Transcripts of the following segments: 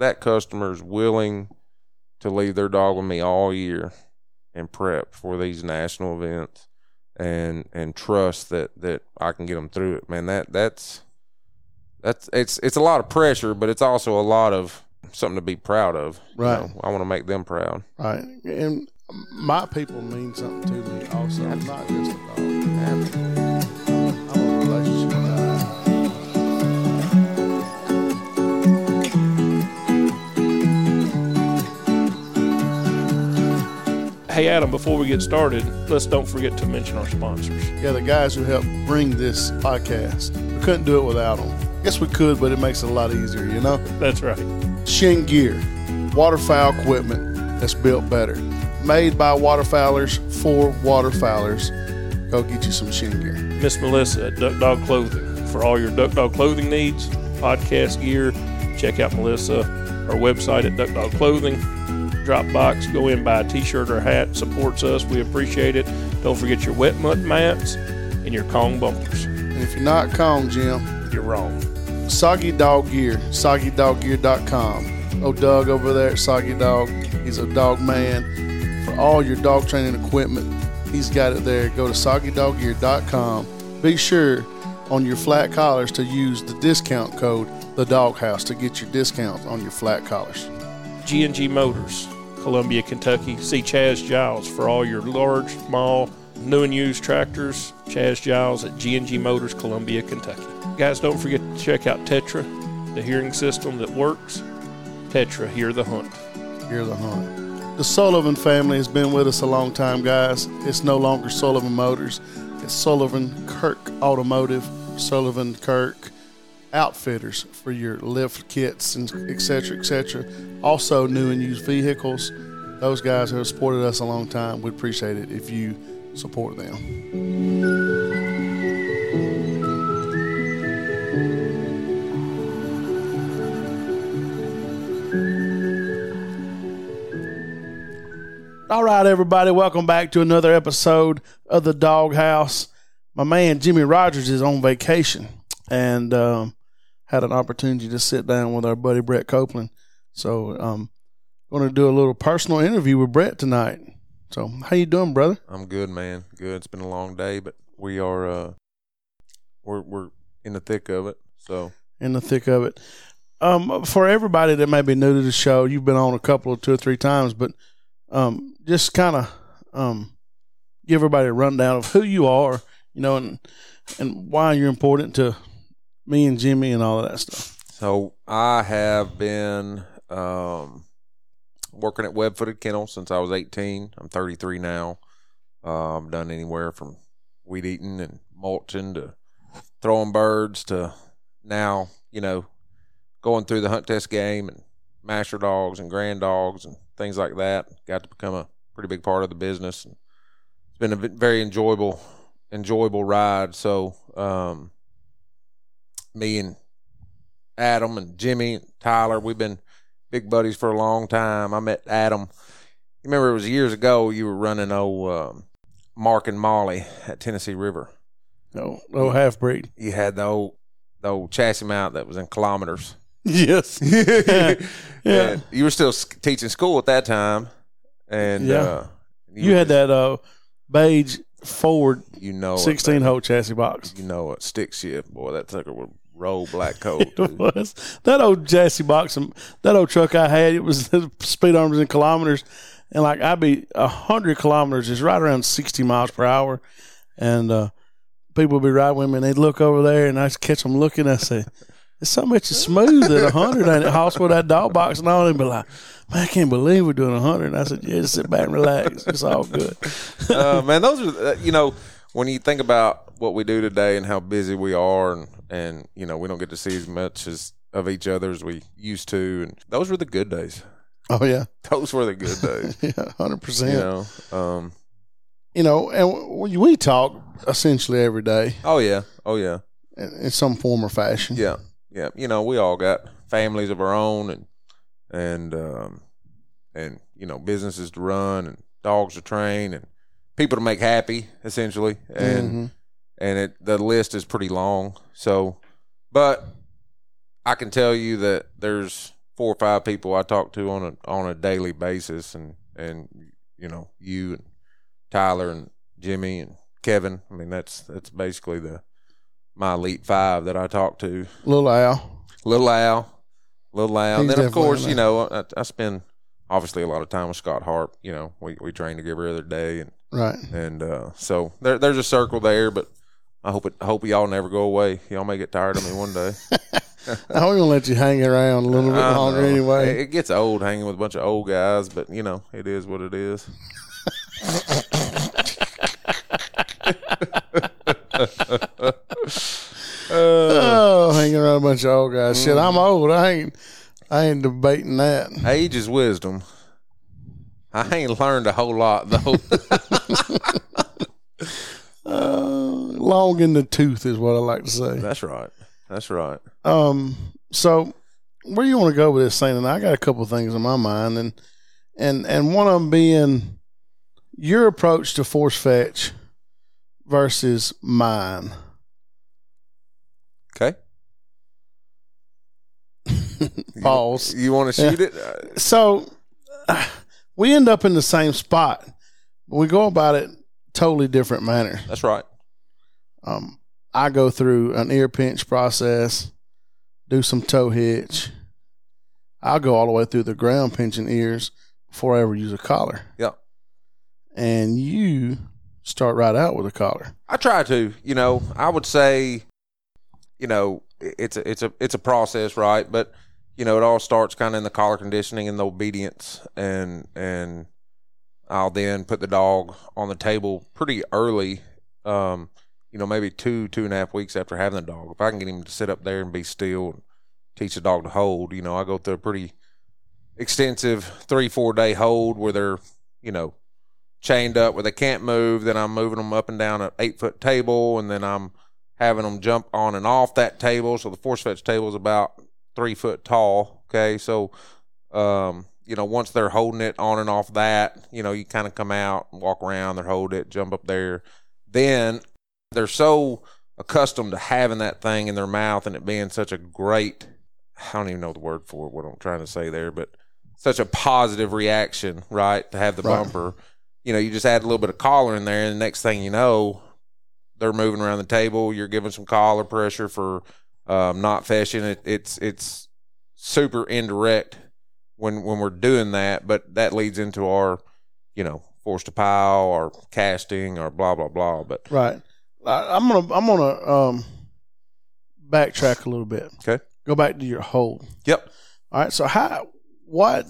that customer is willing to leave their dog with me all year and prep for these national events and and trust that that I can get them through it, man, that that's that's it's it's a lot of pressure, but it's also a lot of something to be proud of. you Right. know. I want to make them proud. Right. And my people mean something to me also, not just a dog. Hey, Adam, before we get started, let's don't forget to mention our sponsors. Yeah, the guys who helped bring this podcast. We couldn't do it without them. Guess we could, but it makes it a lot easier, you know? That's right. Shin Gear, waterfowl equipment that's built better. Made by waterfowlers for waterfowlers. Go get you some Shin Gear. Miss Melissa at Duck Dog Clothing. For all your Duck Dog clothing needs, podcast gear, check out Melissa, our website at Duck Dog Clothing. Dropbox, go in, buy a t shirt or hat, supports us. We appreciate it. Don't forget your wet mutt mats and your Kong bumpers. And if you're not Kong, Jim, You're wrong. Soggy Dog Gear, soggydoggear.com. Oh, Doug over there at Soggy Dog, he's a dog man. For all your dog training equipment, he's got it there. Go to soggydoggear.com. Be sure on your flat collars to use the discount code the doghouse to get your discount on your flat collars. G&G Motors, Columbia, Kentucky. See Chaz Giles for all your large, small, new and used tractors. Chaz Giles at G&G Motors, Columbia, Kentucky. Guys, don't forget to check out Tetra, the hearing system that works. Tetra, hear the hunt. Hear the hunt. The Sullivan family has been with us a long time, guys. It's no longer Sullivan Motors. It's Sullivan Kirk Automotive, Sullivan Kirk Outfitters for your lift kits and etc. cetera, et cetera. Also, new and used vehicles. Those guys have supported us a long time, we'd appreciate it if you support them. All right, everybody, welcome back to another episode of the Doghouse. My man Jimmy Rogers is on vacation and um, had an opportunity to sit down with our buddy Brett Copeland. So, um, going to do a little personal interview with Brett tonight. So, how you doing, brother? I'm good, man. Good. It's been a long day, but we are uh we're we're in the thick of it. So In the thick of it. Um, for everybody that may be new to the show, you've been on a couple of two or three times, but um, just kind of um, give everybody a rundown of who you are, you know, and and why you're important to me and Jimmy and all of that stuff. so I have been um working at Web Footed Kennel since I was 18. I'm 33 now. Uh, I've done anywhere from weed eating and mulching to throwing birds to now, you know, going through the hunt test game and master dogs and grand dogs and things like that. Got to become a pretty big part of the business. And it's been a very enjoyable, enjoyable ride. So, um, me and Adam and Jimmy and Tyler, we've been big buddies for a long time. I met Adam. You remember it was years ago. You were running old um, Mark and Molly at Tennessee River. No, no half breed. You had the old the old chassis mount that was in kilometers. Yes. yeah. Yeah. You were still teaching school at that time, and Yeah. uh, You had that uh, beige Ford You know, 16 man. hole chassis box. You know, a stick shift, boy. That sucker would roll black coat. It was that old chassis box. That old truck I had. It was the speed arms in kilometers, and like I'd be a hundred kilometers, is right around sixty miles per hour, and uh, people would be riding with me, and they'd look over there, and I'd catch them looking. I say, "It's so much smooth at a hundred, and it with that dog box and all." They'd be like, "Man, I can't believe we're doing a hundred." And I said, "Yeah, just sit back and relax. It's all good." uh, man, those are uh, you know when you think about what we do today and how busy we are, and and you know we don't get to see as much as of each other as we used to, and those were the good days. Oh yeah, Those were the good days. yeah, hundred you percent. know. Um. You know, and we, we talk essentially every day Oh yeah. Oh yeah. in, in some form or fashion. Yeah. Yeah. You know, we all got families of our own, and and um and you know businesses to run, and dogs to train, and people to make happy, essentially, and. Mhm. And it the list is pretty long. So, but I can tell you that there's four or five people I talk to on a on a daily basis, and and you know you and Tyler and Jimmy and Kevin. I mean that's that's basically the my elite five that I talk to. Little Al. Little Al, Little Al, and then of course you know I, I spend obviously a lot of time with Scott Harp. You know we we train together every other day, and Right. and uh, so there there's a circle there, but. I hope it. I hope y'all never go away. Y'all may get tired of me one day. I'm gonna let you hang around a little bit longer anyway. It gets old hanging with a bunch of old guys, but you know, it is what it is. oh, hanging around a bunch of old guys. Shit, I'm mm-hmm. old. I ain't. I ain't debating that. Age is wisdom. I ain't learned a whole lot though. Uh, long in the tooth is what I like to say. That's right. That's right. Um, so where you want to go with this thing? And I got a couple of things in my mind, and and and one of them being your approach to force fetch versus mine. Okay. Pause. You want to shoot it? Uh, So we end up in the same spot, we go about it totally different manner. That's right. Um, I go through an ear pinch process, do some toe hitch. I'll go all the way through the ground pinching ears before I ever use a collar. Yeah. And you start right out with a collar. I try to. You know, I would say, you know, it's a it's a it's a process, right? But you know, it all starts kind of in the collar conditioning and the obedience, and and I'll then put the dog on the table pretty early. Um, you know, maybe two two and a half weeks after having the dog. If I can get him to sit up there and be still, and teach the dog to hold, you know, I go through a pretty extensive three four day hold where they're you know chained up where they can't move. Then I'm moving them up and down an eight foot table, and then I'm having them jump on and off that table. So the force fetch table is about three foot tall. Okay, so um, you know once they're holding it on and off that, you know you kind of come out and walk around. They're hold it, jump up there. Then they're so accustomed to having that thing in their mouth and it being such a great I don't even know the word for it, what I'm trying to say there, but such a positive reaction, right? To have the Right. bumper. You know, you just add a little bit of collar in there, and the next thing you know, they're moving around the table. You're giving some collar pressure for um, not fetching. It, it's it's super indirect when when we're doing that, but that leads into our, you know, force to pile or casting or blah blah blah. But Right. I, I'm gonna I'm gonna um backtrack a little bit. Okay. Go back to your hold. yep, All right. So how what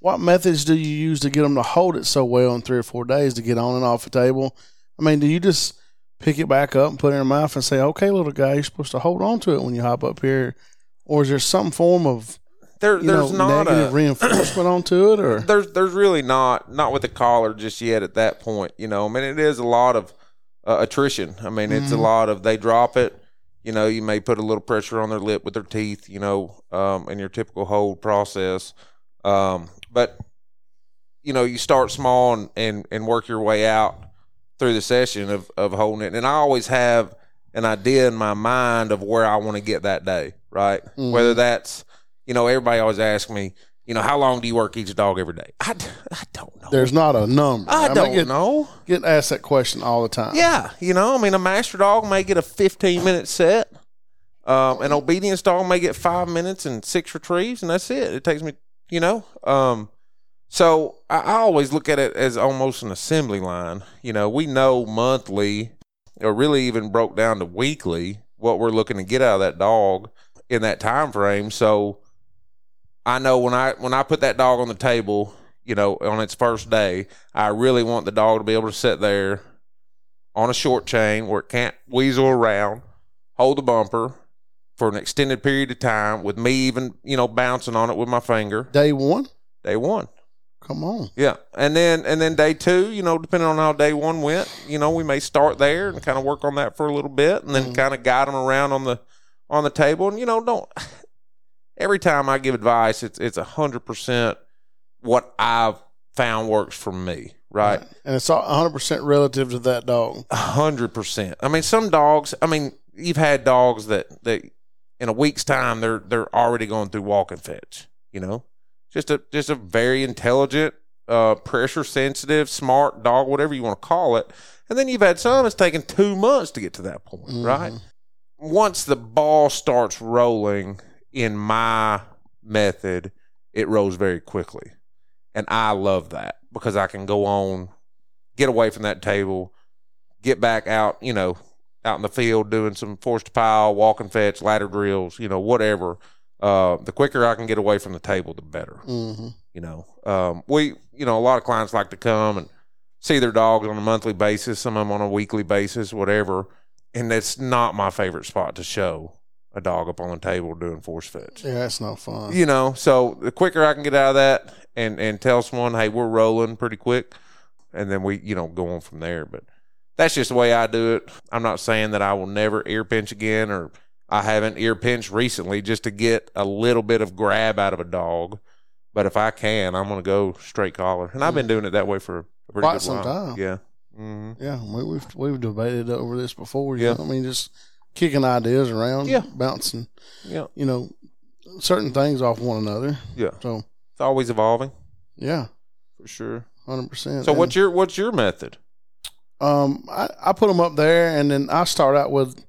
what methods do you use to get them to hold it so well in three or four days to get on and off the table? I mean, do you just pick it back up and put it in your mouth and say, "Okay, little guy, you're supposed to hold on to it when you hop up here," or is there some form of there there's know not negative a reinforcement onto it, or there's there's really not not with the collar just yet at that point. You know, I mean, it is a lot of uh, attrition. I mean, it's a Mhm. lot of they drop it. You know, you may put a little pressure on their lip with their teeth. You know, um, in your typical hold process. Um, but you know, you start small and, and and work your way out through the session of of holding it. And I always have an idea in my mind of where I want to get that day. Right, Mhm. whether that's you know, everybody always asks me, you know, how long do you work each dog every day? I, I don't know. there's not a number? I mean, don't get, know. Get asked that question all the time. Yeah, you know, I mean, a master dog may get a 15 minute set. Um, an obedience dog may get five minutes and six retrieves, and that's it. It takes me, you know. Um, so I, I always look at it as almost an assembly line. You know, we know monthly, or really even broke down to weekly, what we're looking to get out of that dog in that time frame. So I know when I when I put that dog on the table, you know, on its first day, I really want the dog to be able to sit there on a short chain where it can't weasel around, hold the bumper for an extended period of time with me even, you know, bouncing on it with my finger. Day one. Day one. Come on. Yeah. And then and then day two, you know, depending on how day one went, you know, we may start there and kind of work on that for a little bit and then Mhm. kind of guide them around on the on the table. And you know, don't every time I give advice, it's it's a hundred percent what I've found works for me. Right. And it's all 100% relative to that dog. A hundred percent. I mean, some dogs. I mean, you've had dogs that that in a week's time they're they're already going through walk and fetch. You know, just a just a very intelligent, uh, pressure sensitive, smart dog, whatever you want to call it. And then you've had some that's taken two months to get to that point, right? Once the ball starts rolling in my method, it rose very quickly. And I love that because I can go on, get away from that table, get back out, you know, out in the field doing some forced pile, walk and fetch, ladder drills, you know, whatever. Uh, the quicker I can get away from the table, the better. Mm-hmm. You know, um, we, you know, a lot of clients like to come and see their dogs on a monthly basis, some of them on a weekly basis, whatever. And that's not my favorite spot to show a dog up on the table doing force fetch. Yeah, that's no fun. You know, so the quicker I can get out of that and and tell someone, hey, we're rolling pretty quick, and then we, you know, go on from there. But that's just the way I do it. I'm not saying that I will never ear pinch again, or I haven't ear pinched recently just to get a little bit of grab out of a dog. But if I can, I'm going to go straight collar, and I've been doing it that way for a pretty Quite good some while. time. Yeah. hmm Yeah, we, we've we've debated over this before. you Yeah. know? I mean, just kicking ideas around, Yeah. bouncing, Yeah. you know, certain things off one another. Yeah. So It's always evolving yeah, for sure. hundred percent. So what's your what's your method? Um, I, I put them up there, and then I start out with,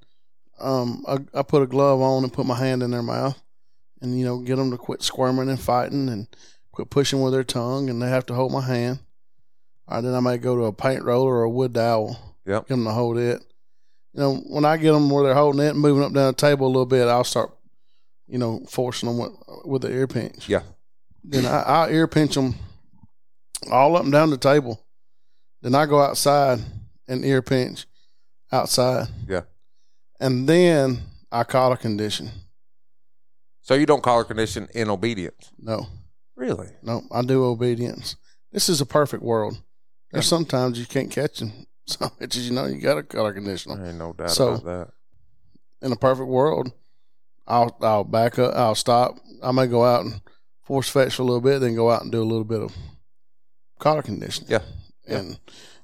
um, I, I put a glove on and put my hand in their mouth, and you know, get them to quit squirming and fighting and quit pushing with their tongue, and they have to hold my hand. All right, then I may go to a paint roller or a wood dowel. Yep. Get them to hold it. You know, when I get them where they're holding it and moving up down the table a little bit, I'll start, you know, forcing them with, with the ear pinch. Yeah. Then I, I'll ear pinch them all up and down the table. Then I go outside and ear pinch outside. Yeah. And then I collar condition. So you don't collar condition in obedience? No, Really? no, I do obedience. This is a perfect world. There's sometimes you can't catch them. Some bitches, you know, you got to collar condition 'em. There ain't no doubt So- about that. in a perfect world, I'll I'll back up, I'll stop. I may go out and force fetch for a little bit, then go out and do a little bit of collar conditioning. Yeah. Yeah. And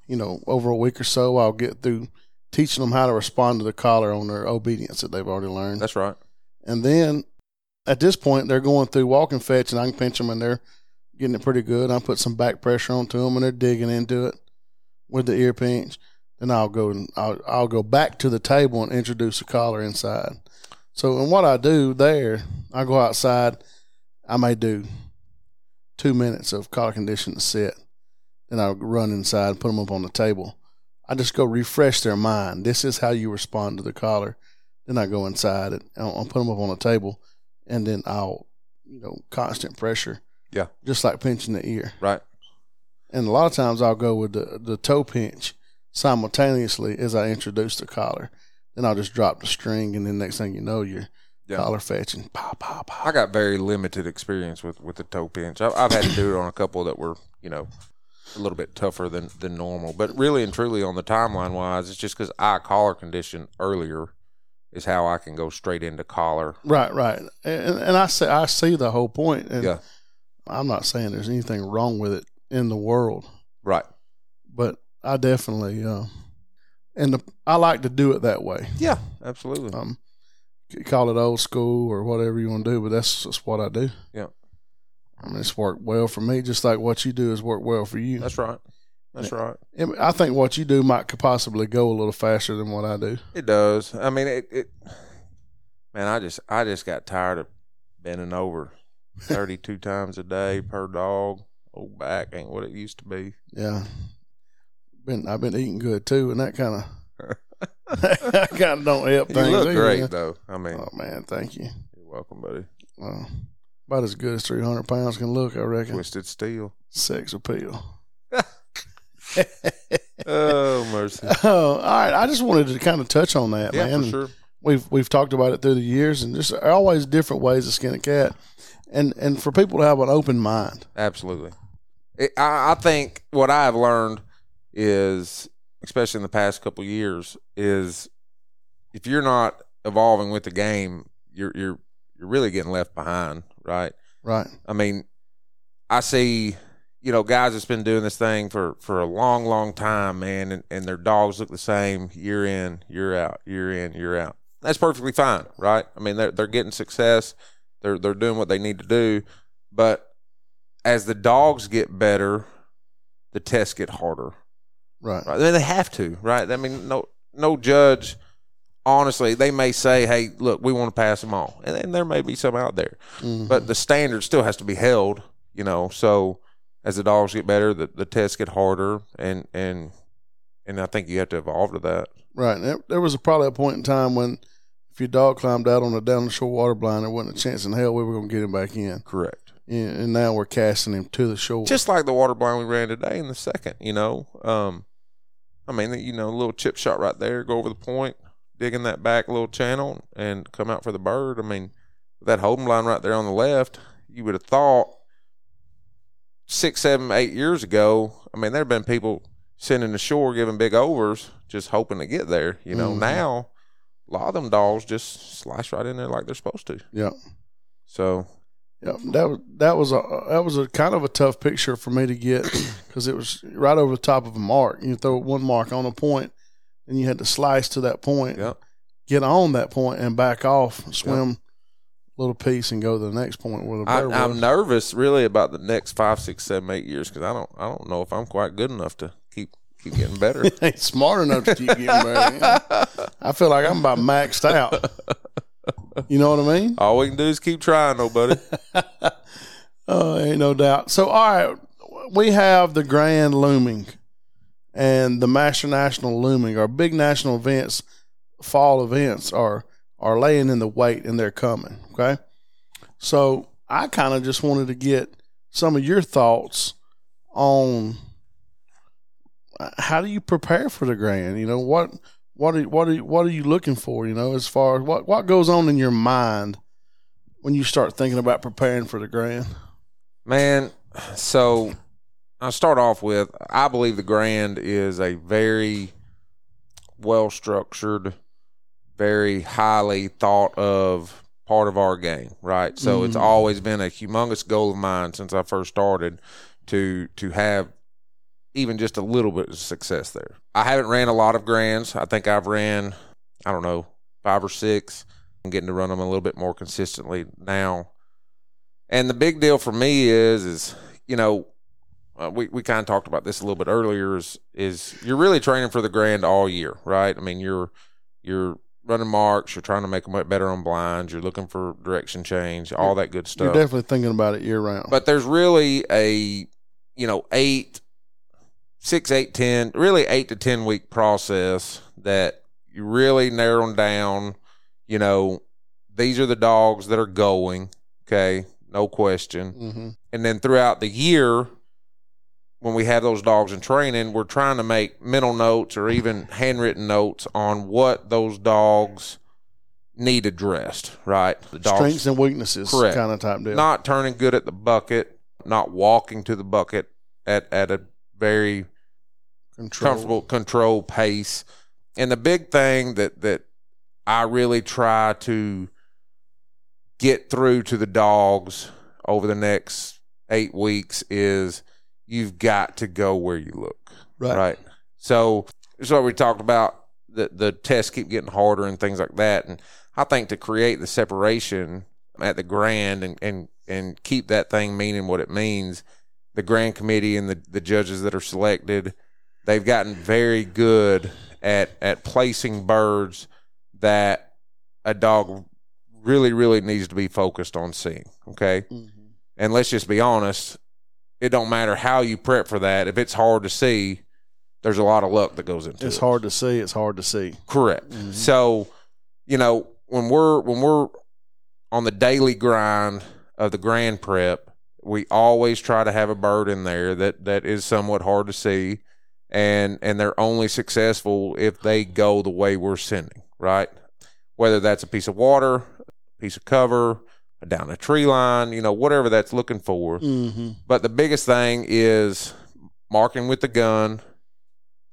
you know, over a week or so, I'll get through teaching them how to respond to the collar on their obedience that they've already learned. That's right. and then at this point, they're going through walking fetch, and I can pinch them, and they're getting it pretty good. I put some back pressure onto them, and they're digging into it with the ear pinch. Then I'll go and I'll, I'll go back to the table and introduce the collar inside. So, and what I do there, I go outside. I may do two minutes of collar condition to sit. Then I'll run inside and put them up on the table. I just go refresh their mind. This is how you respond to the collar. Then I go inside and I'll, I'll put them up on the table, and then I'll, you know, constant pressure. Yeah. Just like pinching the ear. Right. And a lot of times I'll go with the, the toe pinch simultaneously as I introduce the collar. Then I'll just drop the string, and then next thing you know, you're Yeah. collar fetching. Pow, pow, pow. I got very limited experience with, with the toe pinch. I've, I've had to do it on a couple that were, you know, a little bit tougher than, than normal. But really and truly, on the timeline wise, it's just because I collar condition earlier is how I can go straight into collar. Right, right. And, and I say I see the whole point, and Yeah. I'm not saying there's anything wrong with it in the world, Right. but I definitely, uh, and the, I like to do it that way. Yeah. Absolutely. Um, you call it old school or whatever you want to do, but that's just what I do. Yeah. I mean, it's worked well for me, just like what you do has worked well for you. That's right. That's right. I think what you do might could possibly go a little faster than what I do. It does. I mean, it, it. Man, I just I just got tired of bending over thirty two times a day per dog. Old back ain't what it used to be. Yeah, been I've been eating good too, and that kind of that kind of don't help You things. look either. great though. I mean, Oh man, thank you. you're welcome, buddy. Uh, about as good as three hundred pounds can look, I reckon. Twisted steel. Sex appeal. Oh mercy. Oh, all right. I just wanted to kind of touch on that, Yeah, man. for sure. we've we've talked about it through the years, and there's always different ways to skin a cat, and and for people to have an open mind. Absolutely. It, I, I think what I have learned is, especially in the past couple of years, is if you're not evolving with the game, you're you're you're really getting left behind, right? Right. I mean, I see, you know, guys that's been doing this thing for for a long, long time, man, and, and their dogs look the same year in, year out, year in, year out. That's perfectly fine, right? I mean, they're they're getting success, they're they're doing what they need to do, but as the dogs get better, the tests get harder. Right. Right? I mean, they have to, right? I mean, no, no judge. Honestly, they may say, "Hey, look, we want to pass them all," and then there may be some out there, Mhm. but the standard still has to be held. You know, so as the dogs get better, the, the tests get harder, and and and I think you have to evolve to that. Right. There, there was a, probably a point in time when if your dog climbed out on a down the shore water blind, there wasn't a chance in hell we were going to get him back in. Correct. And, and now we're casting him to the shore. Just like the water blind we ran today in the second. You know, um, I mean, you know, a little chip shot right there, go over the point, dig in that back little channel, and come out for the bird. I mean, that holding line right there on the left, you would have thought six, seven, eight years ago. I mean, there have been people sitting the shore giving big overs, just hoping to get there. You know, Mhm. now a lot of them dogs just slice right in there like they're supposed to. yeah. So Yeah, that was that was a that was a kind of a tough picture for me to get because it was right over the top of a mark. You throw one mark on a point, and you had to slice to that point, yeah, get on that point, and back off, swim a little piece, and go to the next point where the I, bird I'm nervous really about the next five, six, seven, eight years because I don't, I don't know if I'm quite good enough to keep keep getting better. Ain't smart enough to keep getting better. I feel like I'm about maxed out. You know what I mean? All we can do is keep trying, though, buddy. Oh, ain't no doubt. So, all right, we have the Grand looming and the Master National looming. Our big national events, fall events, are are laying in the wait and they're coming. Okay, so I kind of just wanted to get some of your thoughts on uh, how do you prepare for the Grand. You know what what are what are what are you looking for? You know, as far as what what goes on in your mind when you start thinking about preparing for the Grand. Man, so I'll start off with I believe the Grand is a very well structured, very highly thought of part of our game, right? So it's Mhm. always been a humongous goal of mine since I first started to to have even just a little bit of success there. I haven't ran a lot of grands. I think I've ran I don't know, five or six. I'm getting to run them a little bit more consistently now. And the big deal for me is, is you know, uh, we we kind of talked about this a little bit earlier. Is is you're really training for the grand all year, right? I mean, you're you're running marks, you're trying to make them better on blinds, you're looking for direction change, all that good stuff. You're definitely thinking about it year round. But there's really a, you know, eight, six, eight, ten, really eight to ten week process that you really narrow them down. You know, these are the dogs that are going. Okay, no question. hmm And then throughout the year, when we have those dogs in training, we're trying to make mental notes or even handwritten notes on what those dogs need addressed. Right, the dogs Strengths and weaknesses, Correct. kind of type deal. not turning good at the bucket, not walking to the bucket at, at a very Control. comfortable control pace. And the big thing that that I really try to get through to the dogs over the next eight weeks is you've got to go where you look. Right. Right. So this is what we talked about. The the tests keep getting harder and things like that. And I think to create the separation at the grand and, and, and keep that thing meaning what it means, the grand committee and the, the judges that are selected, they've gotten very good at at placing birds that a dog really, really needs to be focused on seeing. Okay. Mhm. And let's just be honest, it don't matter how you prep for that. If it's hard to see, there's a lot of luck that goes into it. It's hard to see. It's hard to see. Correct. Mhm. So, you know, when we're when we're on the daily grind of the grand prep, we always try to have a bird in there that that is somewhat hard to see and and they're only successful if they go the way we're sending, right? Whether that's a piece of water, a piece of cover, down a tree line, you know, whatever that's looking for. Mm-hmm. But the biggest thing is marking with the gun,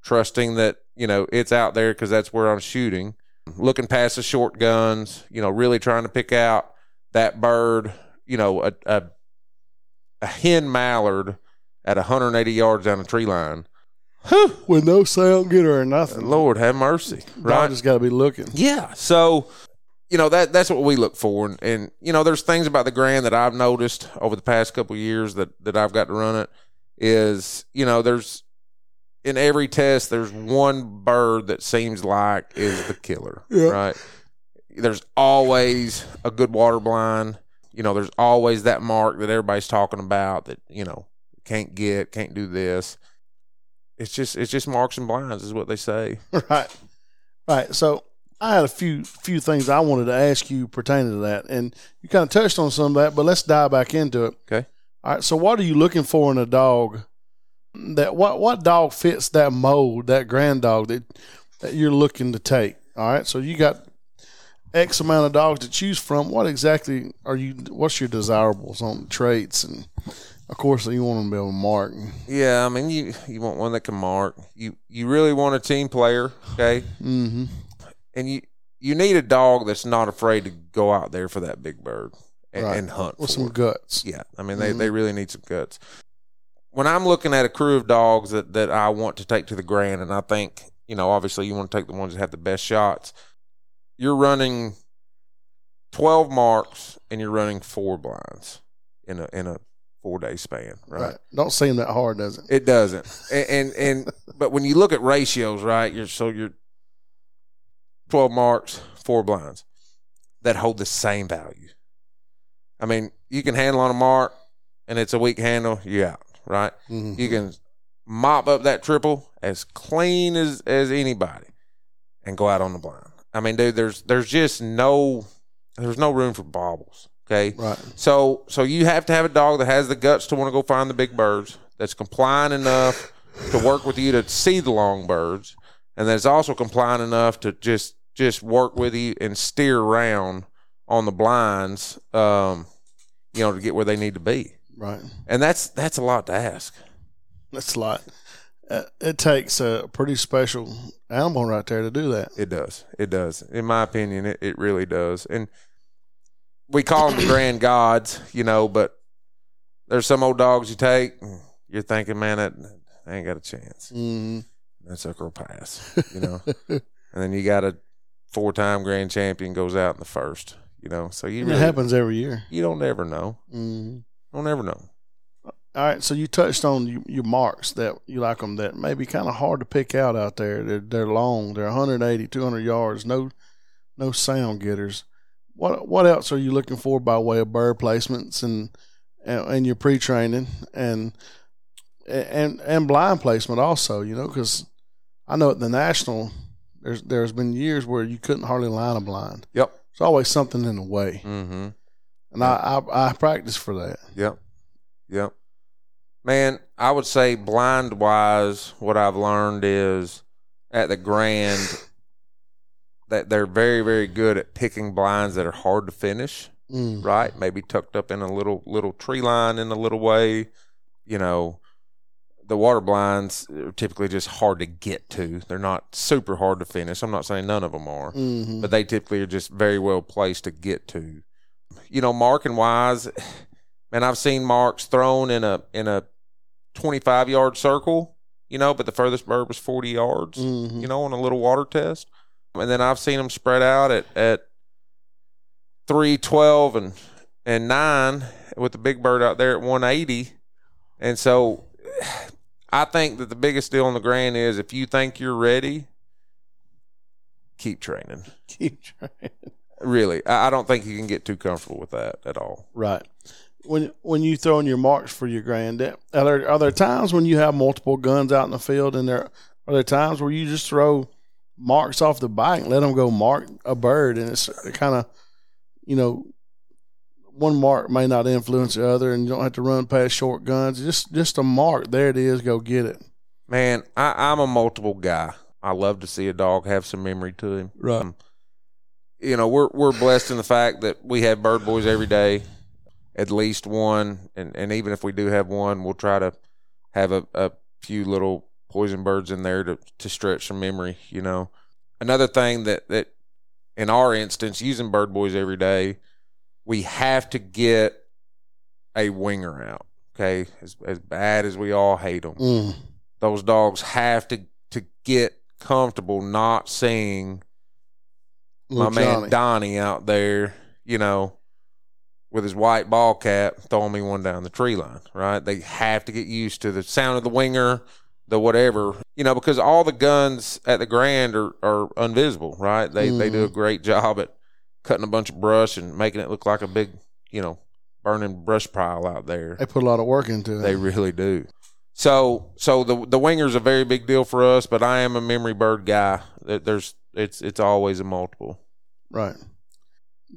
trusting that, you know, it's out there because that's where I'm shooting, looking past the short guns, you know, really trying to pick out that bird, you know, a, a, a hen mallard at 180 yards down the tree line. With no sound getter or nothing. Lord have mercy. Dog Right? just got to be looking. Yeah. So, you know that that's what we look for, and, and you know there's things about the Grand that I've noticed over the past couple of years that that I've got to run it is you know there's in every test there's one bird that seems like is the killer, Yeah. right? There's always a good water blind. You know, there's always that mark that everybody's talking about that you know can't get, can't do this. It's just it's just marks and blinds is what they say. right, right. So I had a few few things I wanted to ask you pertaining to that, and you kind of touched on some of that, but let's dive back into it. Okay. All right. So what are you looking for in a dog? That what what dog fits that mold, that grand dog that that you're looking to take? All right. So you got X amount of dogs to choose from. What exactly are you? What's your desirables on traits and of course, you want them to be able to mark. Yeah, I mean you you want one that can mark. You you really want a team player, okay? Mm-hmm. And you you need a dog that's not afraid to go out there for that big bird and, Right. and hunt With for some it. guts. Yeah, I mean they, Mhm. they really need some guts. When I'm looking at a crew of dogs that, that I want to take to the grand, and I think you know obviously you want to take the ones that have the best shots. You're running twelve marks and you're running four blinds in a in a four day span, Right. right? Don't seem that hard, does it? It doesn't, and, and and but when you look at ratios, right? You're so you're twelve marks, four blinds that hold the same value. I mean, you can handle on a mark, and it's a weak handle, you out, right? Mhm. You can mop up that triple as clean as as anybody, and go out on the blind. I mean, dude, there's there's just no there's no room for bobbles. Okay, Right. so so you have to have a dog that has the guts to want to go find the big birds, that's compliant enough to work with you to see the long birds, and that's also compliant enough to just just work with you and steer around on the blinds, um, you know, to get where they need to be. Right. And that's that's a lot to ask. That's a lot. Uh, it takes a pretty special animal right there to do that. It does. It does. In my opinion, it, it really does. And we call them the grand gods, you know, but there's some old dogs you take, and you're thinking, man, that I ain't got a chance. Mm-hmm. That sucker will pass, you know. and then you got a four time grand champion goes out in the first, you know. So you it happens every year. you don't ever know. Mm-hmm. Don't ever know. All right, so you touched on you, your marks that you like them that may be kind of hard to pick out out there. They're they're long. They're 180, 200 yards. No no sound getters. What what else are you looking for by way of bird placements and and, and your pre training and and and blind placement also? You know, because I know at the national there's there's been years where you couldn't hardly line a blind. Yep. There's always something in the way, Mm-hmm. and I I, I practice for that. Yep. Yep. Man, I would say blind wise, what I've learned is at the Grand that they're very, very good at picking blinds that are hard to finish, Mm. right? Maybe tucked up in a little little tree line in a little way. You know, the water blinds are typically just hard to get to. They're not super hard to finish. I'm not saying none of them are hmm but they typically are just very well placed to get to. You know, marking wise, man, I've seen marks thrown in a in a twenty five yard circle, you know, but the furthest bird was forty yards, Mhm. you know, on a little water test. And then I've seen them spread out at at three, twelve, and and nine with the big bird out there at one eighty. And so I think that the biggest deal on the grand is if you think you're ready, keep training. Keep training. Really, I don't think you can get too comfortable with that at all. Right. When when you throw in your marks for your granddad, are there are there times when you have multiple guns out in the field, and there are there times where you just throw marks off the bike and let them go mark a bird, and it's kind of you know one mark may not influence the other, and you don't have to run past short guns. Just just a mark, there it is, go get it. Man, I, I'm a multiple guy. I love to see a dog have some memory to him. Right. Um, you know, we're we're blessed in the fact that we have bird boys every day, at least one, and and even if we do have one, we'll try to have a, a few little poison birds in there to to stretch some memory. You know, another thing that that in our instance, using bird boys every day, we have to get a winger out. Okay, as as bad as we all hate them, Mm. those dogs have to to get comfortable not seeing my Little man Donnie out there, you know, with his white ball cap, throwing me one down the tree line, right? They have to get used to the sound of the winger, the whatever, you know, because all the guns at the Grand are, are invisible, right? They they do a mm-hmm. great job at cutting a bunch of brush and making it look like a big, you know, burning brush pile out there. They put a lot of work into it. They really do. So so the the winger's a very big deal for us, but I am a memory bird guy. There- There's it's it's always a multiple. Right.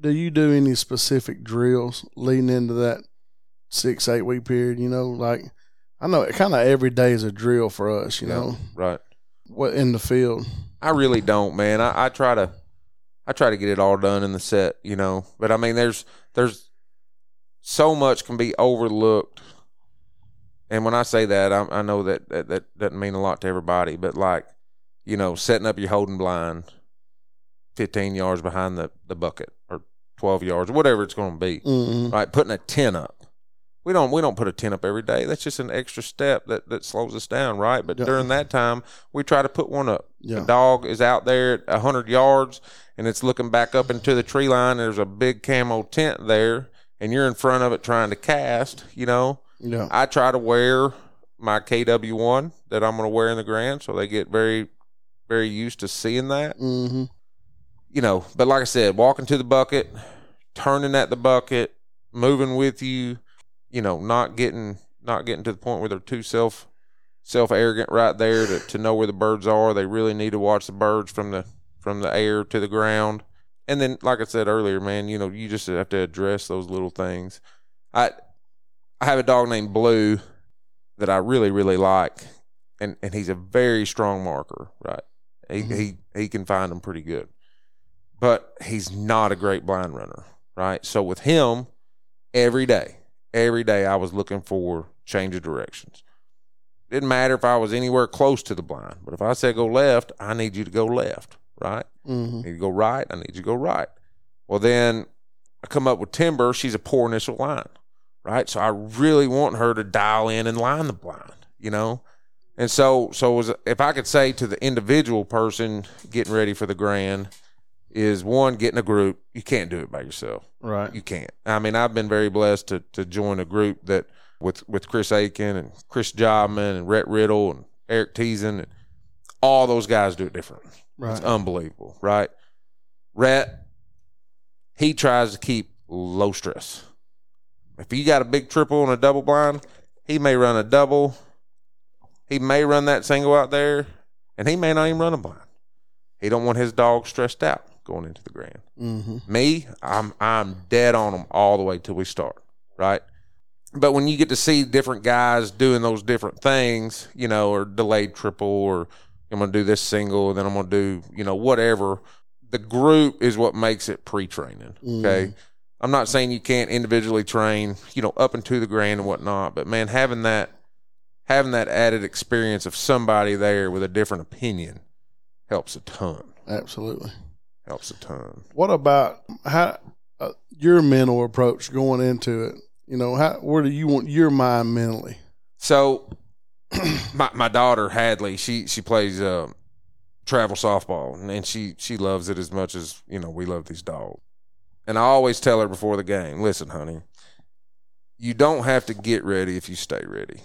Do you do any specific drills leading into that six, eight week period? You know, like I know it kind of every day is a drill for us, you know, Right. what in the field. I really don't, man. I, I try to I try to get it all done in the set, you know. But I mean there's there's so much can be overlooked. And when I say that, I, I know that, that that doesn't mean a lot to everybody, but like, you know, setting up your holding blind 15 yards behind the, the bucket 12 yards, whatever it's going to be. Mm-hmm. right? Putting a tent up. We don't we don't put a tent up every day. That's just an extra step that, that slows us down, right? But Yeah. during that time, we try to put one up. Yeah. The dog is out there at hundred yards and it's looking back up into the tree line. There's a big camo tent there, and you're in front of it trying to cast. You know, Yeah. I try to wear my KW one that I'm going to wear in the grand, so they get very very used to seeing that Mm-hmm. You know, but like I said, walking to the bucket, turning at the bucket, moving with you, you know, not getting not getting to the point where they're too self self arrogant right there to, to know where the birds are. They really need to watch the birds from the from the air to the ground. And then like I said earlier, man, you know, you just have to address those little things. I I have a dog named Blue that I really, really like. And and he's a very strong marker, right? He Mhm. he he can find them pretty good but he's not a great blind runner, right? So with him, every day, every day I was looking for change of directions. Didn't matter if I was anywhere close to the blind, but if I said go left, I need you to go left, right? Mm-hmm. Need to go right, I need you to go right. Well, then I come up with Timber. She's a poor initial line, right? So I really want her to dial in and line the blind, you know. And so, so was if I could say to the individual person getting ready for the grand, is one getting a group. You can't do it by yourself. Right. You can't. I mean, I've been very blessed to to join a group that with with Chris Aiken and Chris Jobman and Rhett Riddle and Eric Teason and all those guys do it different. Right. It's unbelievable, right? Rhett, he tries to keep low stress. If you got a big triple and a double blind, he may run a double. He may run that single out there, and he may not even run a blind. He don't want his dog stressed out going into the grand. mm-hmm. Me, I'm I'm dead on them all the way till we start, right? But when you get to see different guys doing those different things, you know, or delayed triple, or I'm gonna do this single, then I'm gonna do, you know, whatever. The group is what makes it pre-training. Okay, I'm not saying you can't individually train, you know, up into the grand and whatnot, but man, having that having that added experience of somebody there with a different opinion helps a ton. Absolutely. Helps a ton. What about how uh, your mental approach going into it? You know, how where do you want your mind mentally? So, my my daughter Hadley, she she plays uh, travel softball, and she she loves it as much as you know we love these dogs. And I always tell her before the game, listen, honey, you don't have to get ready if you stay ready.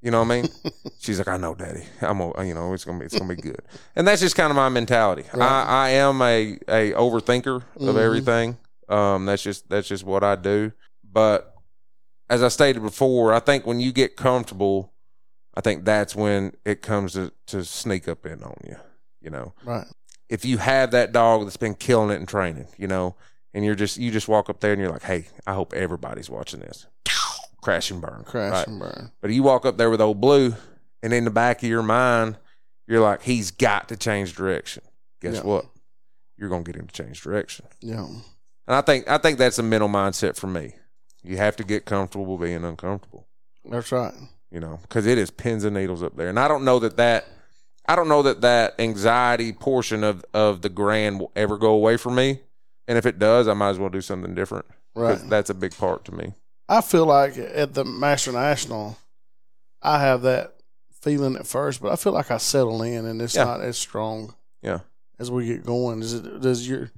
You know what I mean? She's like, I know, Daddy. I'm, a, you know, it's gonna be, it's gonna be good. And that's just kind of my mentality. Right. I, I am a a overthinker of Mhm. everything. Um, that's just that's just what I do. But as I stated before, I think when you get comfortable, I think that's when it comes to, to sneak up in on you. You know, Right. if you have that dog that's been killing it in training, you know, and you're just you just walk up there and you're like, hey, I hope everybody's watching this. Crash and burn. Crash right? and burn. But you walk up there with old blue, and in the back of your mind, you're like, he's got to change direction. Guess Yeah. what? You're gonna get him to change direction. Yeah. And I think I think that's a mental mindset for me. You have to get comfortable being uncomfortable, That's right. you know, because it is pins and needles up there. And I don't know that that I don't know that that anxiety portion of of the grand will ever go away from me. And if it does, I might as well do something different. Right. That's a big part to me. I feel like at the Master National, I have that feeling at first, but I feel like I settle in and it's Yeah. not as strong. Yeah. as we get going? Does it does your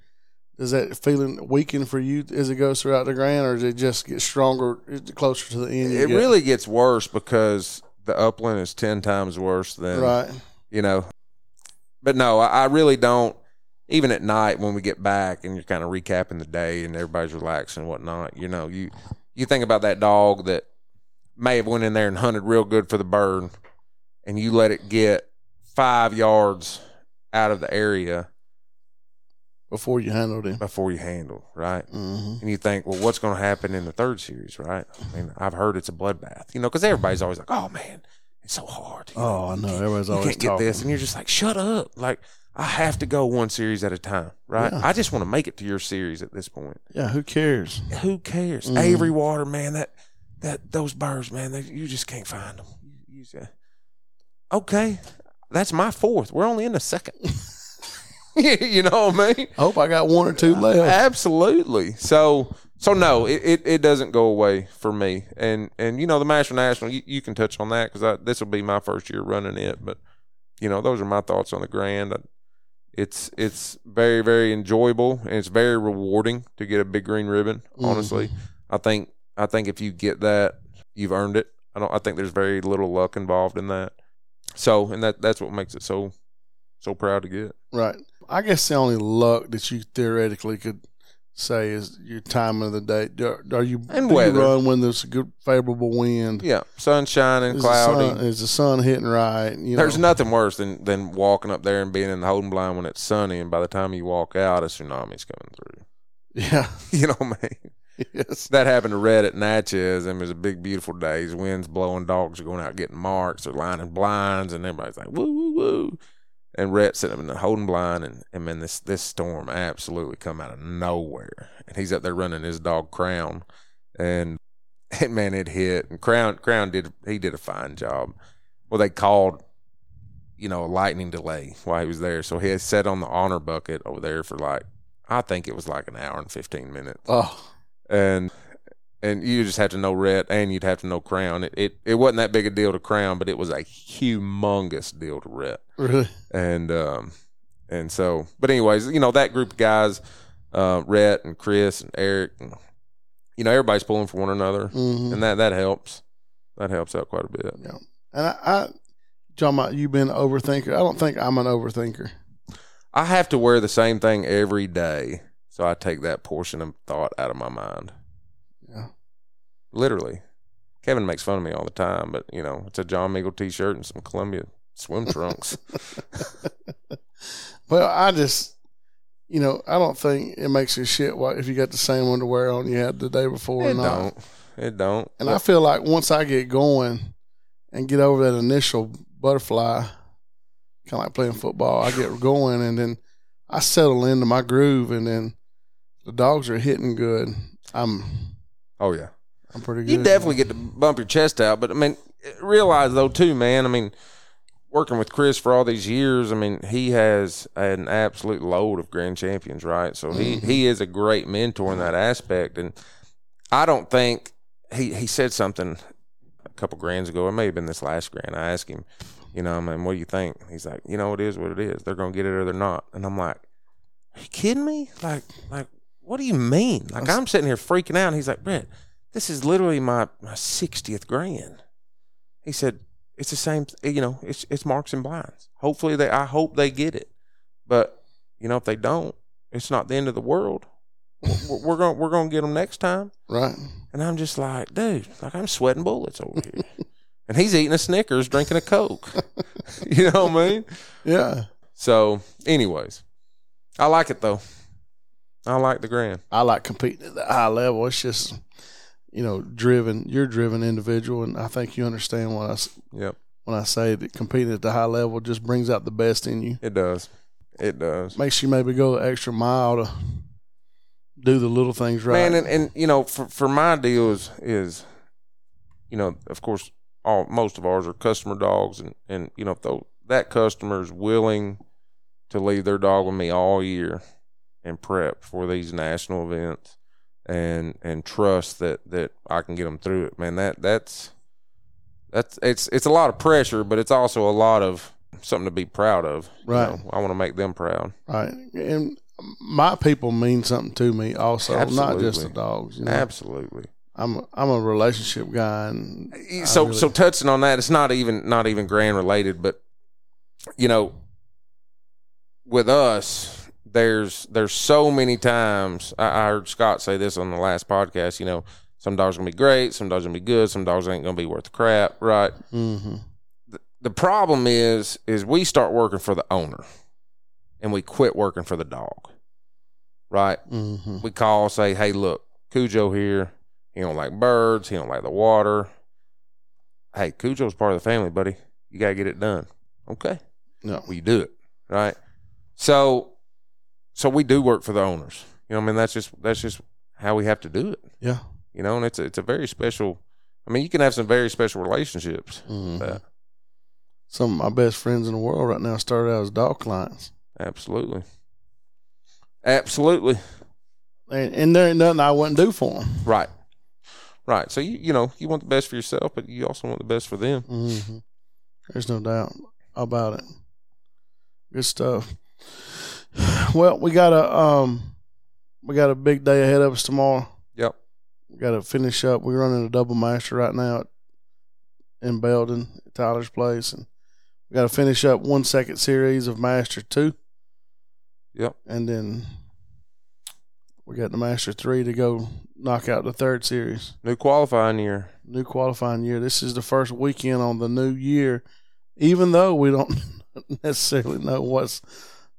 does that feeling weaken for you as it goes throughout the grand, or does it just get stronger closer to the end? It get? really gets worse because the upland is ten times worse than right. you know. But no, I, I really don't. Even at night when we get back and you're kind of recapping the day and everybody's relaxing and whatnot, you know, you you think about that dog that may have went in there and hunted real good for the bird, and you let it get five yards out of the area Before you handled him. before you handle, right? hmm And you think, well, what's going to happen in the third series, right? I mean, I've heard it's a bloodbath, you know, because everybody's always like, oh man, it's so hard. You Oh, I know. Everybody's you always can't get this, and you're just like, shut up. Like, I have to go one series at a time, right? Yeah. I just want to make it to your series at this point. Yeah, who cares? Who cares? Mhm. Avery Water, man, that that those birds, man, they, you just can't find them. You, you okay, that's my fourth. We're only in the second. you know what I mean? I hope I got one or two left. Absolutely. So so no, it, it, it doesn't go away for me. And and you know the Master National, you, you can touch on that because this will be my first year running it. But you know those are my thoughts on the Grand. It's it's very very enjoyable and it's very rewarding to get a big green ribbon. Honestly, mm-hmm. I think I think if you get that, you've earned it. I don't. I think there's very little luck involved in that. So and that that's what makes it so so proud to get. Right. I guess the only luck that you theoretically could say is your time of the day. Do, are you, And do you run when there's a good favorable wind? Yeah, sun shining, Is cloudy. The sun, is the sun hitting right? You There's know? nothing worse than than walking up there and being in the holding blind when it's sunny, and by the time you walk out, a tsunami's coming through. Yeah. You know what I mean? yes. That happened to Rhett at Natchez, and it was a big, beautiful day. His wind's blowing, dogs are going out getting marks, they're lining blinds, and everybody's like, woo, woo, woo. And Rhett sitting up in the holding blind, and, and man, this, this storm absolutely come out of nowhere. And he's up there running his dog Crown, and, and man, it hit. And Crown, Crown did, he did a fine job. Well, they called, you know, a lightning delay while he was there. So he had sat on the honor bucket over there for like, I think it was like an hour and 15 minutes Oh, and and you just have to know Rhett, and you'd have to know Crown. It, it it wasn't that big a deal to Crown, but it was a humongous deal to Rhett, really? and um and so, but anyways, you know that group of guys, uh, Rhett and Chris and Eric, and you know everybody's pulling for one another, hmm and that that helps. That helps out quite a bit. Yeah. And I, I talking about you being an overthinker. I don't think I'm an overthinker. I have to wear the same thing every day, so I take that portion of thought out of my mind. Literally. Kevin makes fun of me all the time, but you know, it's a John Meagle t shirt and some Columbia swim trunks. Well, I just, you know, I don't think it makes you shit what if you got the same underwear on you had the day before or it not. don't. It don't. And I feel like once I get going and get over that initial butterfly, kind of like playing football, I get going and then I settle into my groove and then the dogs are hitting good. I'm oh yeah. I'm pretty good. You definitely get to bump your chest out, but I mean, realize though too, man. I mean, working with Chris for all these years, I mean, he has an absolute load of grand champions, right? So he mm-hmm. he is a great mentor in that aspect, and I don't think he he said something a couple grands ago. It may have been this last grand. I asked him, you know, I mean, what do you think? He's like, you know, it is what it is. They're gonna get it or they're not, and I'm like, are you kidding me? Like, like, what do you mean? Like, I'm sitting here freaking out. And he's like, Brett, this is literally my my 60th grand. He said, it's the same, you know, it's it's marks and blinds. Hopefully they, I hope they get it, but you know, if they don't, it's not the end of the world. We're, we're gonna we're gonna get them next time. right. And I'm just like, dude, like I'm sweating bullets over here. and he's eating a Snickers, drinking a Coke. you know what I mean? Yeah. So, anyways, I like it though. I like the grand. I like competing at the high level. It's just, you know, driven. You're a driven individual, and I think you understand what I Yep, when I say that competing at the high level just brings out the best in you. it does. It does. Makes you maybe go the extra mile to do the little things right. Man, and, and you know, for for my deal is is, you know, of course, all most of ours are customer dogs, and and you know, if tho- that customer is willing to leave their dog with me all year and prep for these national events, and and trust that that I can get them through it, man. That that's that's it's it's a lot of pressure, but it's also a lot of something to be proud of. you Right. know. I want to make them proud. Right. And my people mean something to me also, not just the dogs. You know? Absolutely. I'm a, I'm a relationship guy, and eh, so really- so touching on that, it's not even not even grand related, but you know, with us, there's there's so many times I, I heard Scott say this on the last podcast. You know, some dogs are gonna be great, some dogs are gonna be good, some dogs ain't gonna be worth the crap, right? hmm The problem is is we start working for the owner, and we quit working for the dog, right? hmm we call say hey look cujo here. He don't like birds he don't like the water. Hey cujo's part of the family buddy. You gotta get it done. Okay. No, we do it right? So so we do work for the owners you know i mean that's just that's just how we have to do it yeah. you know and it's a, it's a very special i mean you can have some very special relationships Mhm. uh, Some of my best friends in the world right now started out as dog clients, absolutely absolutely and, and there ain't nothing I wouldn't do for them. right right so you you know you want the best for yourself but you also want the best for them hmm There's no doubt about it. Good stuff. Well, we got a um, we got a big day ahead of us tomorrow. yep We got to finish up. We're running a double master right now in Belden, at Tyler's place, and we got to finish up one second series of Master Two, yep and then we got the Master Three to go knock out the third series. New qualifying year. New qualifying year. This is the first weekend on the new year, even though we don't necessarily know what's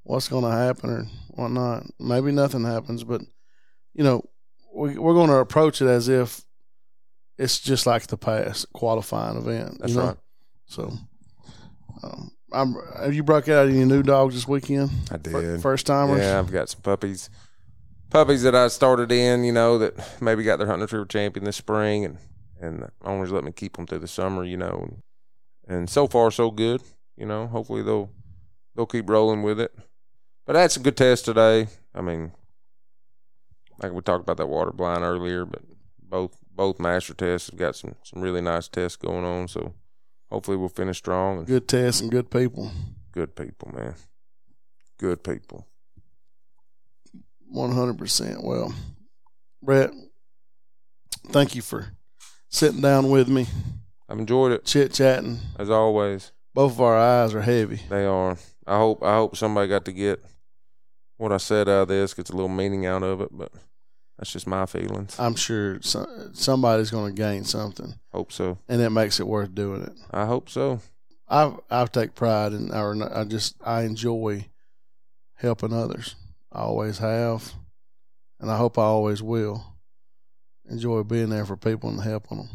what's going to happen or whatnot. Maybe nothing happens, but you know, we, we're going to approach it as if it's just like the past qualifying event. That's you know? right. So, um, I'm, have you broke out any new dogs this weekend? I did. First timers? Yeah, I've got some puppies. Puppies that I started in, you know, that maybe got their hunting retriever champion this spring, and and the owners let me keep them through the summer, you know, and, and so far so good. You know, hopefully they'll they'll keep rolling with it. But I had some good tests today. I mean, like we talked about that water blind earlier, but both both master tests have got some some really nice tests going on. So hopefully we'll finish strong Good tests and good people. good people, man. Good people. One hundred percent. Well, Brett, thank you for sitting down with me, I've enjoyed it chit chatting. as always. Both of our eyes are heavy. They are. I hope. I hope somebody got to get what I said out of this, gets a little meaning out of it. But that's just my feelings. I'm sure so, somebody's going to gain something, hope so. and it makes it worth doing it. I hope so. I I take pride in, or I just I enjoy helping others. I always have, and I hope I always will. Enjoy being there for people and helping them.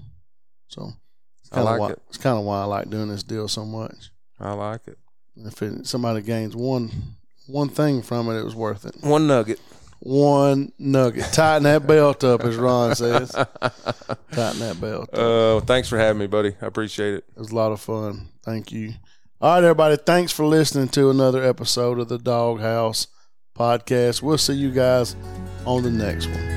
So it's I kind of like why it. it's kind of why I like doing this deal so much. I like it. If it, somebody gains one one thing from it, it was worth it. One nugget. One nugget. Tighten that belt up, as Ron says. Tighten that belt. Up. Uh, thanks for having me, buddy. I appreciate it. It was a lot of fun. Thank you. All right, everybody. Thanks for listening to another episode of the Dog House podcast. We'll see you guys on the next one.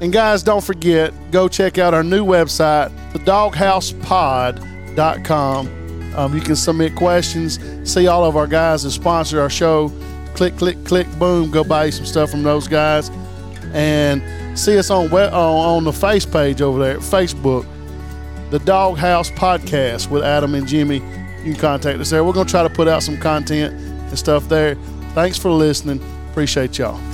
And guys, don't forget, go check out our new website, thedoghousepod.com. Um, you can submit questions, see all of our guys that sponsor our show. Click, click, click, boom. Go buy some stuff from those guys. And see us on, on, on the face page over there, Facebook the Dog House Podcast with Adam and Jimmy. You can contact us there. We're going to try to put out some content and stuff there. Thanks for listening. Appreciate y'all.